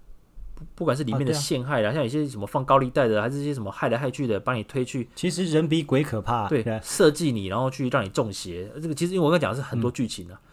不不管是里面的陷害啦，啊啊、像有些什么放高利贷的，还是一些什么害来害去的，把你推去。其实人比鬼可怕。对，设计你，然后去让你中邪。这个其实因为我刚讲的是很多剧情啊。嗯、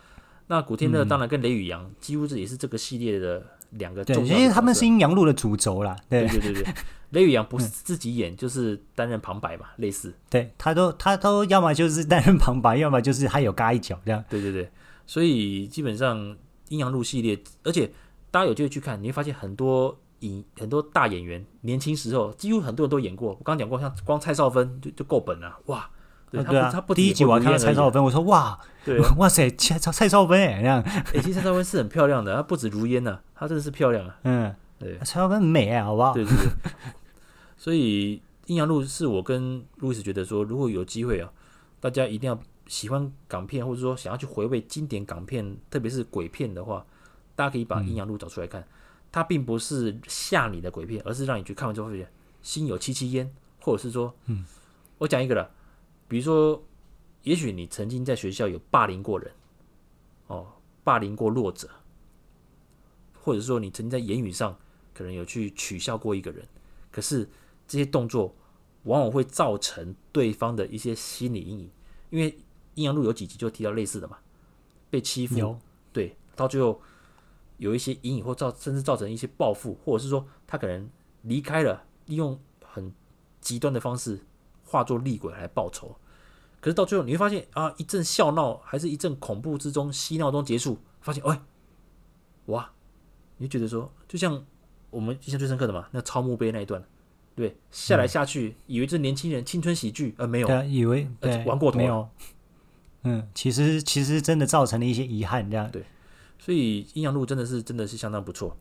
那古天乐当然跟雷宇扬，几乎这也是这个系列的两个重要的。对，因为他们是阴阳路的主轴啦。对对对对。雷宇扬不是 自己演，嗯、就是担任旁白嘛，类似。对，他都他都要么就是担任旁白，要么就是他有嘎一脚这样。对对对，所以基本上《阴阳路》系列，而且大家有机会去看，你会发现很多影很多大演员年轻时候几乎很多人都演过。我刚刚讲过，像光蔡少芬就就够本了，哇！对，他、啊、他不第一集我看到蔡少芬，我说哇，对，哇塞，蔡蔡少芬哎，这样。哎、欸，其实蔡少芬是很漂亮的，她不止如烟呐、啊，她真的是漂亮啊。嗯，对，蔡少芬很美啊，好不好？对对对。所以《阴阳路》是我跟路易斯觉得说，如果有机会啊，大家一定要喜欢港片，或者说想要去回味经典港片，特别是鬼片的话，大家可以把《阴阳路》找出来看。嗯、它并不是吓你的鬼片，而是让你去看完之后会觉得心有戚戚焉，或者是说，嗯，我讲一个了，比如说，也许你曾经在学校有霸凌过人，哦，霸凌过弱者，或者说你曾经在言语上可能有去取笑过一个人，可是。这些动作往往会造成对方的一些心理阴影，因为《阴阳路》有几集就提到类似的嘛，被欺负，对，到最后有一些阴影或造，甚至造成一些报复，或者是说他可能离开了，利用很极端的方式化作厉鬼来报仇。可是到最后你会发现啊，一阵笑闹还是一阵恐怖之中嬉闹中结束，发现哎，哇，你就觉得说，就像我们印象最深刻的嘛，那超墓碑那一段，对，下来下去，嗯、以为这年轻人青春喜剧，呃，没有，对，以为玩过头。了，没有，嗯，其实其实真的造成了一些遗憾，这样对，所以阴阳路真的是真的是相当不错。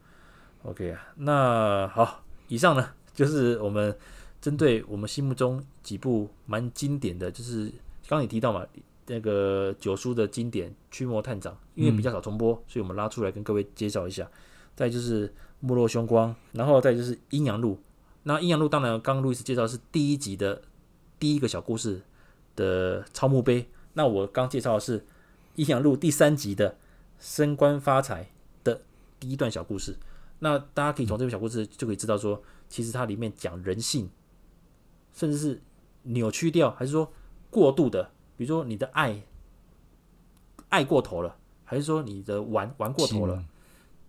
OK 啊，那好，以上呢就是我们针对我们心目中几部蛮经典的，就是刚刚你提到嘛，那个九叔的经典《驱魔探长》，因为比较少重播，所以我们拉出来跟各位介绍一下。再就是《没落凶光》，然后再就是《阴阳路》。那《阴阳路》当然刚刚路易斯介绍是第一集的第一个小故事的超墓碑，那我刚介绍的是《阴阳路》第三集的升官发财的第一段小故事。那大家可以从这个小故事就可以知道说，其实它里面讲人性，甚至是扭曲掉，还是说过度的，比如说你的爱爱过头了，还是说你的玩玩过头了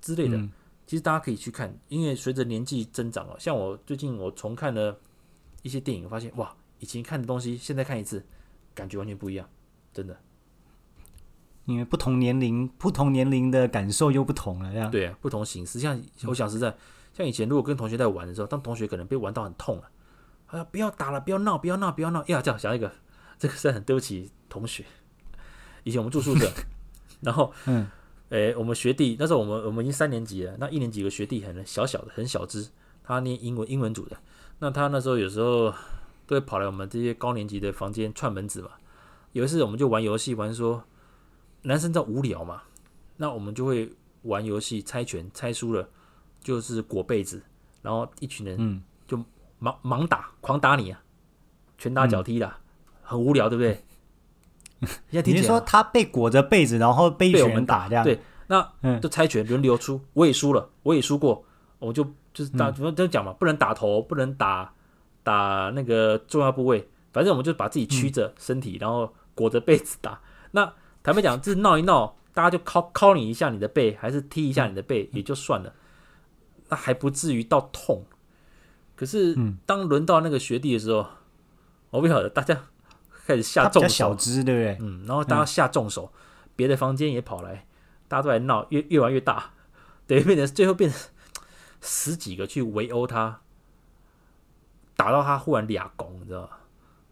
之类的。其实大家可以去看，因为随着年纪增长了，像我最近我重看了一些电影，发现哇，以前看的东西现在看一次，感觉完全不一样，真的。因为不同年龄，不同年龄的感受又不同了，这样对啊，不同形式。像我想是在，像以前如果跟同学在玩的时候，当同学可能被玩到很痛了，啊，不要打了，不要闹，不要闹，不要闹。呀，这样想一个，这个是很对不起同学。以前我们住宿舍，然后嗯，诶，我们学弟那时候我们我们已经三年级了，那一年级有个学弟很小小的，很小只，他念英文英文组的，那他那时候有时候都会跑来我们这些高年级的房间串门子嘛。有一次我们就玩游戏，玩说。男生在无聊嘛，那我们就会玩游戏猜拳，猜输了就是裹被子，然后一群人就盲盲打，狂打你啊，拳打脚踢的，很无聊，对不对？你是说他被裹着被子，然后被一群人打这样？对，那就猜拳轮流出，我也输了，我也输过，我就就是打，怎么都讲嘛，不能打头，不能打打那个重要部位，反正我们就把自己曲着身体，然后裹着被子打，那。坦白讲，这闹一闹，大家就敲敲你一下你的背，还是踢一下你的背也就算了，那还不至于到痛。可是当轮到那个学弟的时候，我不晓得大家开始下重手，小只对不对？嗯，然后大家下重手，别的房间也跑来，大家都来闹，越越玩越大，等于变成最后变成十几个去围殴他，打到他忽然俩拱，你知道吗？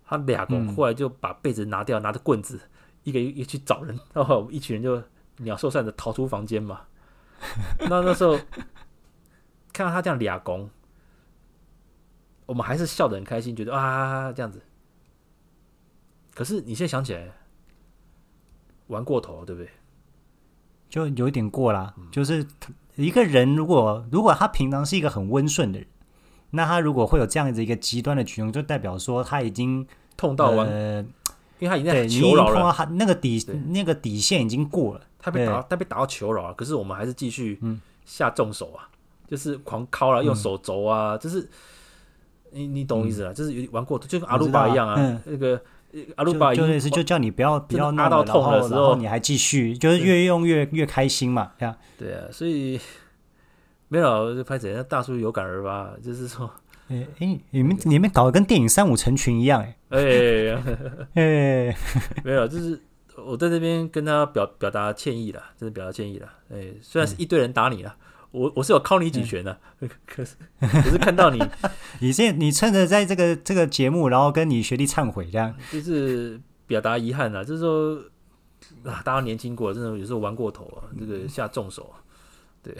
他俩拱，后来就把被子拿掉，拿着棍子。一个一个去找人，然后一群人就鸟兽散的逃出房间嘛。那那时候看到他这样俩拱，我们还是笑得很开心，觉得啊这样子。可是你现在想起来，玩过头，对不对？就有一点过啦。就是一个人如果如果他平常是一个很温顺的人，那他如果会有这样子一个极端的举动，就代表说他已经痛到完。呃因为他已经在求饶了，他那个底那个底线已经过了，他被打，他被打到求饶了。可是我们还是继续下重手啊，就是狂敲了，用手肘啊，就是你你懂我意思了，就是有点玩过头，就跟阿鲁巴一样啊。那个阿鲁巴就类似，就叫你不要不要拉到痛的时候，你还继续，就是越用越越开心嘛，这样。对啊，所以没有就拍怎样，大叔有感而发，就是说。哎哎，你们你们搞得跟电影《三五成群》一样哎哎哎，没有，就是我在这边跟他表表达歉意了，真的表达歉意了。哎，虽然是一堆人打你了，我我是有靠你几拳的，可是可是看到你，你现你趁着在这个这个节目，然后跟你学弟忏悔，这样就是表达遗憾了，就是说啊，大家年轻过，真的有时候玩过头啊，这个下重手，对。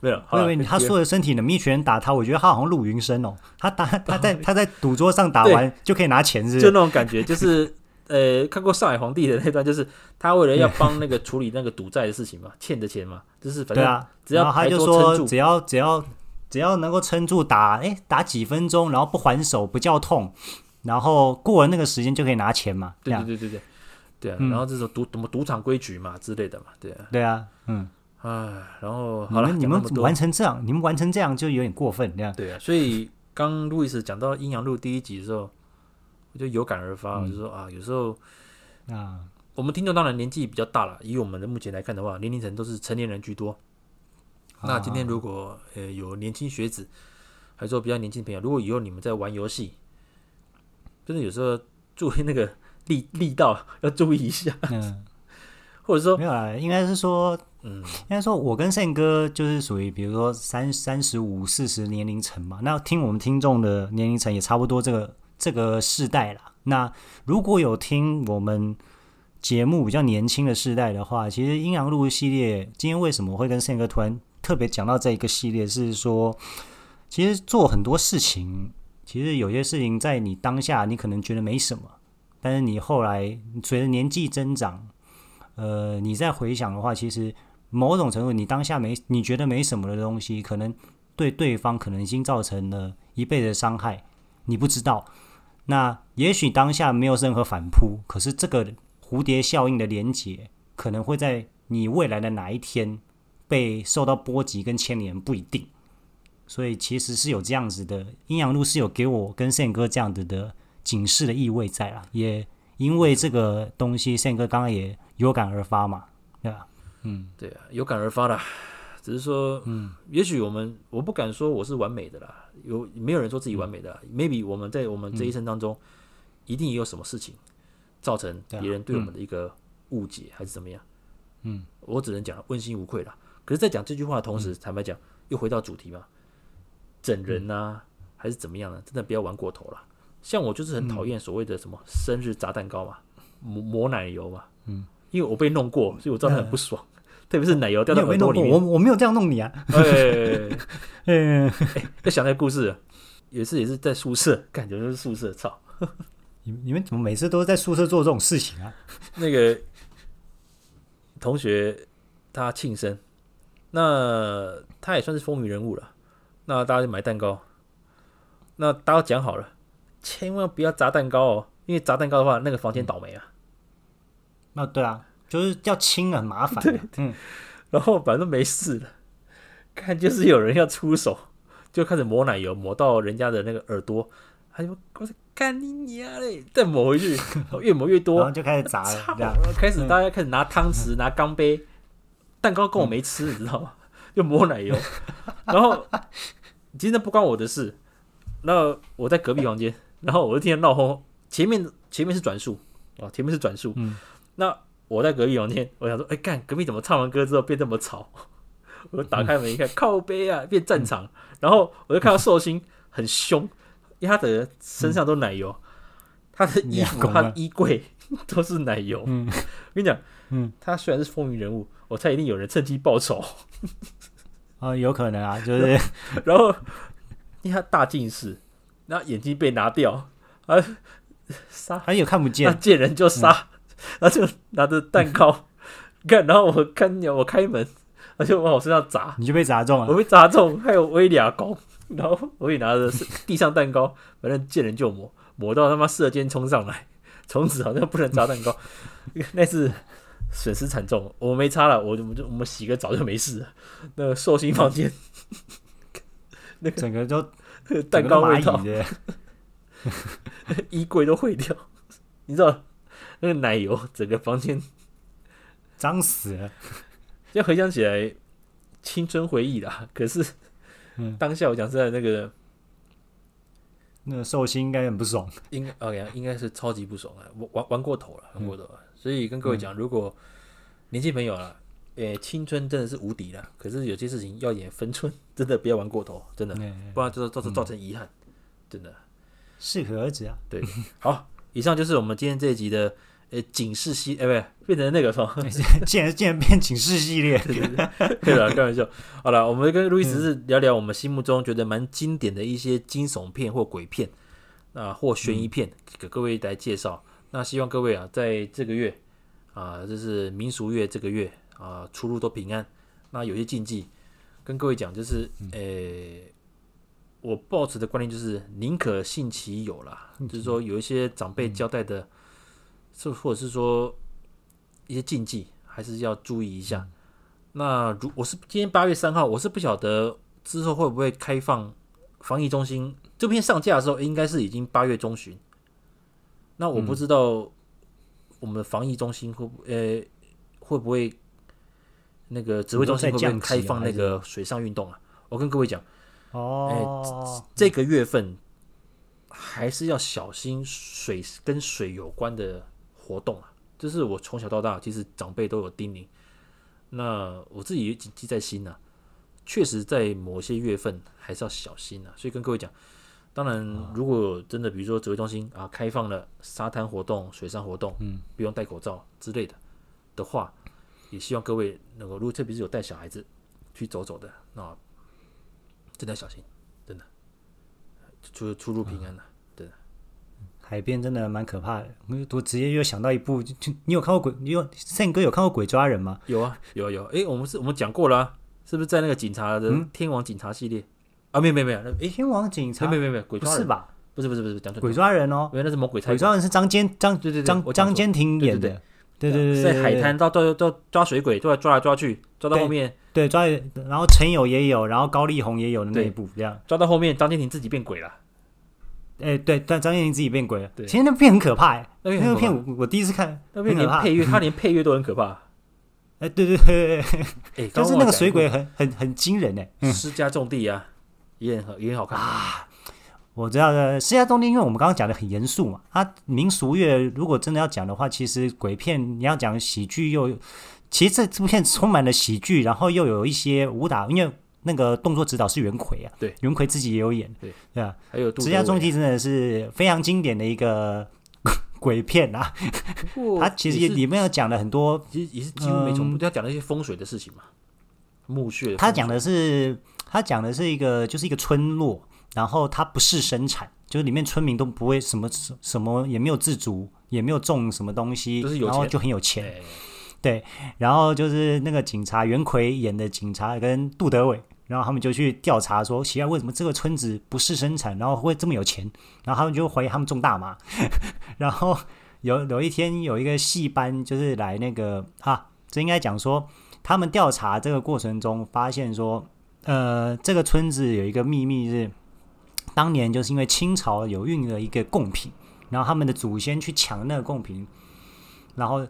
没有，我以为他说的身体能一群人打他，我觉得他好像陆云生哦，他打 他在他在赌桌上打完就可以拿钱，是就那种感觉，就是 呃，看过上海皇帝的那段，就是他为了要帮那个处理那个赌债的事情嘛，欠的钱嘛，就是反正只要他就说只要只要只要能够撑住打，哎，打几分钟，然后不还手不叫痛，然后过了那个时间就可以拿钱嘛，对对对对对，对啊，然后这种赌什么赌场规矩嘛之类的嘛，对啊，对啊，嗯。哎，然后好了，你们完成这样，你们完成这样就有点过分，这样。对啊，所以刚路易斯讲到《阴阳路》第一集的时候，我就有感而发，我就说啊，有时候啊，我们听众当然年纪比较大了，以我们的目前来看的话，年龄层都是成年人居多。那今天如果呃有年轻学子，还是说比较年轻的朋友，如果以后你们在玩游戏，真的有时候注意那个力力道要注意一下。嗯，或者说没有啊，应该是说，嗯，应该说，我跟宪哥就是属于，比如说三三十五、四十年龄层嘛。那听我们听众的年龄层也差不多这个这个世代啦。那如果有听我们节目比较年轻的世代的话，其实阴阳路系列今天为什么会跟宪哥突然特别讲到这一个系列，是说，其实做很多事情，其实有些事情在你当下你可能觉得没什么，但是你后来随着年纪增长，呃，你再回想的话，其实某种程度你当下没你觉得没什么的东西，可能对对方可能已经造成了一辈子的伤害，你不知道。那也许当下没有任何反扑，可是这个蝴蝶效应的连结，可能会在你未来的哪一天被受到波及跟牵连，不一定。所以其实是有这样子的，阴阳路是有给我跟宪哥这样子的警示的意味在啊。也因为这个东西，宪哥刚刚也有感而发嘛，对吧？嗯，对啊，有感而发啦。只是说，嗯，也许我们我不敢说我是完美的啦，有没有人说自己完美的啦、嗯、？Maybe 我们在我们这一生当中，嗯、一定也有什么事情造成别人对我们的一个误解，还是怎么样？嗯，我只能讲问心无愧啦。可是，在讲这句话的同时，嗯、坦白讲，又回到主题嘛，整人呐、还是怎么样呢？真的不要玩过头了。像我就是很讨厌所谓的什么生日炸蛋糕嘛，抹抹奶油嘛，嗯，因为我被弄过，所以我知道很不爽。嗯特别是奶油掉到耳朵里面，我我没有这样弄你啊！哎，哎，在想那个故事，有一次也是在宿舍，感觉就是宿舍，操！你你们怎么每次都是在宿舍做这种事情啊？那个同学他庆生，那他也算是风云人物了，那大家就买蛋糕，那大家讲好了，千万不要砸蛋糕哦，因为砸蛋糕的话，那个房间倒霉啊。那对啊。就是要清很麻烦，对，嗯，然后反正没事了，看就是有人要出手，就开始抹奶油，抹到人家的那个耳朵，他就说干你娘嘞，再抹回去，越抹越多，然后就开始砸了，然后开始大家开始拿汤匙、拿钢杯，蛋糕跟我没吃，你知道吗？就抹奶油，然后其实那不关我的事，那我在隔壁房间，然后我就听见闹哄，前面前面是转述啊，前面是转述，嗯，那。我在隔壁房间，我想说，哎、欸，干隔壁怎么唱完歌之后变这么吵？我打开门一看，靠背啊，变战场。然后我就看到寿星很凶，因为他的身上都奶油，他的衣服、他的衣柜都是奶油。嗯我跟你讲，嗯，他虽然是风云人物，我猜一定有人趁机报仇。啊，有可能啊，就是，然后因为他大近视，然后眼睛被拿掉，啊，杀，他有看不见，那见人就杀。然后就拿着蛋糕看，然后我看见我开门，他就往我身上砸，你就被砸中了。我被砸中，还有威俩攻，然后我也拿着地上蛋糕，反正见人就抹，抹到他妈射箭冲上来，从此好像不能砸蛋糕。那次损失惨重，我没擦了，我我就我们洗个澡就没事了。那个寿星房间，那个整个就蛋糕味道，衣柜都毁掉，你知道？那个奶油整个房间 脏死了，现在回想起来青春回忆啦。可是，当下我讲实在那个那个寿星应该很不爽，应该 OK 应该是超级不爽啊，玩玩玩过头了，玩过头了。所以跟各位讲，如果年轻朋友啊，诶，青春真的是无敌了。可是有些事情要点分寸，真的不要玩过头，真的，不然就是造成造成遗憾，真的适可而止啊。对，好。以上就是我们今天这一集的呃警示系，哎、欸，不变成那个什么，竟然竟然变警示系列，对了，开玩笑。好了，我们跟路易斯是聊聊我们心目中觉得蛮经典的一些惊悚片或鬼片啊，或悬疑片，给各位来介绍。嗯、那希望各位啊，在这个月啊，就是民俗月这个月啊，出入都平安。那有些禁忌跟各位讲，就是呃。欸我抱持的观念就是宁可信其有啦，就是说有一些长辈交代的，是或者是说一些禁忌，还是要注意一下。那如我是今天八月三号，我是不晓得之后会不会开放防疫中心。这篇上架的时候，应该是已经八月中旬。那我不知道我们的防疫中心会不呃会不会那个指挥中心会不会开放那个水上运动啊？我跟各位讲。哦，欸，这个月份还是要小心水跟水有关的活动啊。这是我从小到大其实长辈都有叮咛，那我自己也谨记在心呐、啊。确实，在某些月份还是要小心呐、啊。所以跟各位讲，当然如果真的比如说指挥中心啊开放了沙滩活动、水上活动，嗯，不用戴口罩之类的的话，也希望各位能够，如果特别是有带小孩子去走走的，那真的要小心，真的出出入平安呐、啊。海边真的蛮可怕的，我直接又想到一部，就你有看过鬼？你有胜哥有看过《鬼抓人》吗？有啊，有啊有。哎、欸，我们是我们讲过了、啊，是不是在那个警察的《天王警察》系列？嗯、啊，没有没有没有。哎、欸，天王警察？没有没有没有，鬼抓人是吧？不是不是不是，讲错。鬼抓人哦，原来那是魔鬼差。鬼抓人是张坚张对对张张坚庭演的，对对对，在海滩到到到抓水鬼，都要抓来抓去，抓到后面，对，对抓，然后陈友也有，然后高丽红也有的那一部，这样抓到后面，张坚庭自己变鬼了。哎、欸，对，但张彦霖自己变鬼了。对，其实那片很可怕，哎，那个片我我第一次看，那片连配乐，他连配乐都很可怕。哎，对对对对，就 是那个水鬼很很很惊人哎。私家种地啊，也很也很好看啊。我知道的，私家重地，因为我们刚刚讲的很严肃嘛。啊，民俗乐如果真的要讲的话，其实鬼片你要讲喜剧又，其实这这部片充满了喜剧，然后又有一些武打，因为。那个动作指导是袁奎啊，对，袁奎自己也有演，对对啊，还有《私家重地》真的是非常经典的一个鬼片啊。他其实也里面有讲了很多，其实也是几乎没重复，他讲了一些风水的事情嘛，墓穴。他讲的是他讲的是一个就是一个村落，然后他不是生产，就是里面村民都不会什么什么也没有自足，也没有种什么东西，然后就很有钱。对，然后就是那个警察袁奎演的警察跟杜德伟。然后他们就去调查说，奇怪为什么这个村子不是生产，然后会这么有钱？然后他们就怀疑他们种大麻。然后有有一天有一个戏班就是来那个啊，这应该讲说他们调查这个过程中发现说，呃，这个村子有一个秘密是，当年就是因为清朝有运了一个贡品，然后他们的祖先去抢那个贡品，然后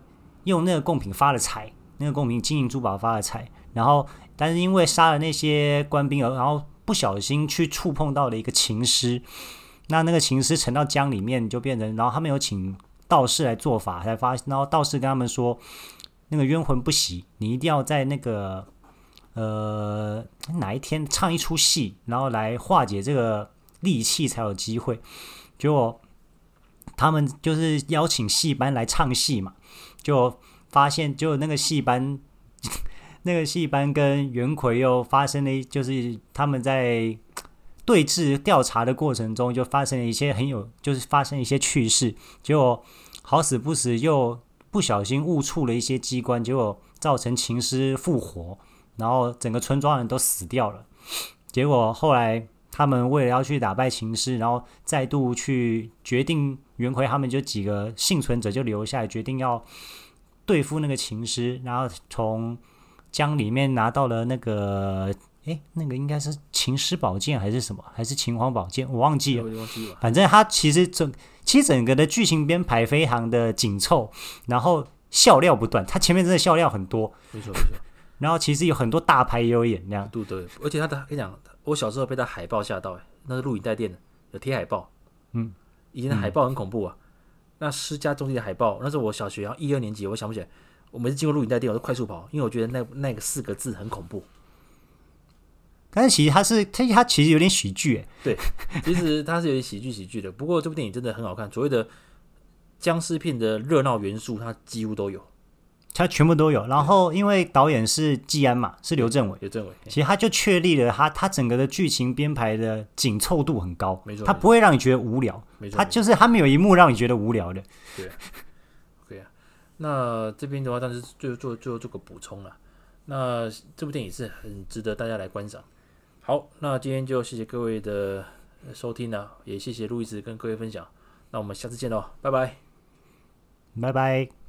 用那个贡品发了财，那个贡品金银珠宝发了财，然后。但是因为杀了那些官兵，然后不小心去触碰到了一个情诗，那那个情诗沉到江里面，就变成，然后他们有请道士来做法，才发，然后道士跟他们说，那个冤魂不息，你一定要在那个呃哪一天唱一出戏，然后来化解这个戾气才有机会。结果他们就是邀请戏班来唱戏嘛，就发现就那个戏班。那个戏班跟袁奎又发生了，就是他们在对峙调查的过程中，就发生了一些很有，就是发生一些趣事。结果好死不死又不小心误触了一些机关，结果造成情师复活，然后整个村庄人都死掉了。结果后来他们为了要去打败情师，然后再度去决定袁奎他们就几个幸存者就留下来，决定要对付那个情师，然后从。江里面拿到了那个，哎，那个应该是秦师宝剑还是什么，还是秦皇宝剑，我忘记了。忘记了。反正他其实整，其实整个的剧情编排非常的紧凑，然后笑料不断。他前面真的笑料很多，没错没错。然后其实有很多大牌也有演那样。对对。而且他的，跟你讲，我小时候被他海报吓到，哎，那是录影带店的，有贴海报。嗯。以前的海报很恐怖啊。嗯、那施家中地的海报，那是我小学然后一二年级，我想不起来。我每次经过录影带店，我都快速跑，因为我觉得那那个四个字很恐怖。但是其实它是它它其实有点喜剧，哎，对，其实它是有点喜剧喜剧的。不过这部电影真的很好看，所谓的僵尸片的热闹元素，它几乎都有，它全部都有。然后因为导演是季安嘛，是刘镇伟，刘镇伟，其实他就确立了他他整个的剧情编排的紧凑度很高，没错，他不会让你觉得无聊，没错，他就是他没有一幕让你觉得无聊的，对。那这边的话，但是最后做最后做个补充了。那这部电影是很值得大家来观赏。好，那今天就谢谢各位的收听呢，也谢谢路易斯跟各位分享。那我们下次见喽，拜拜，拜拜。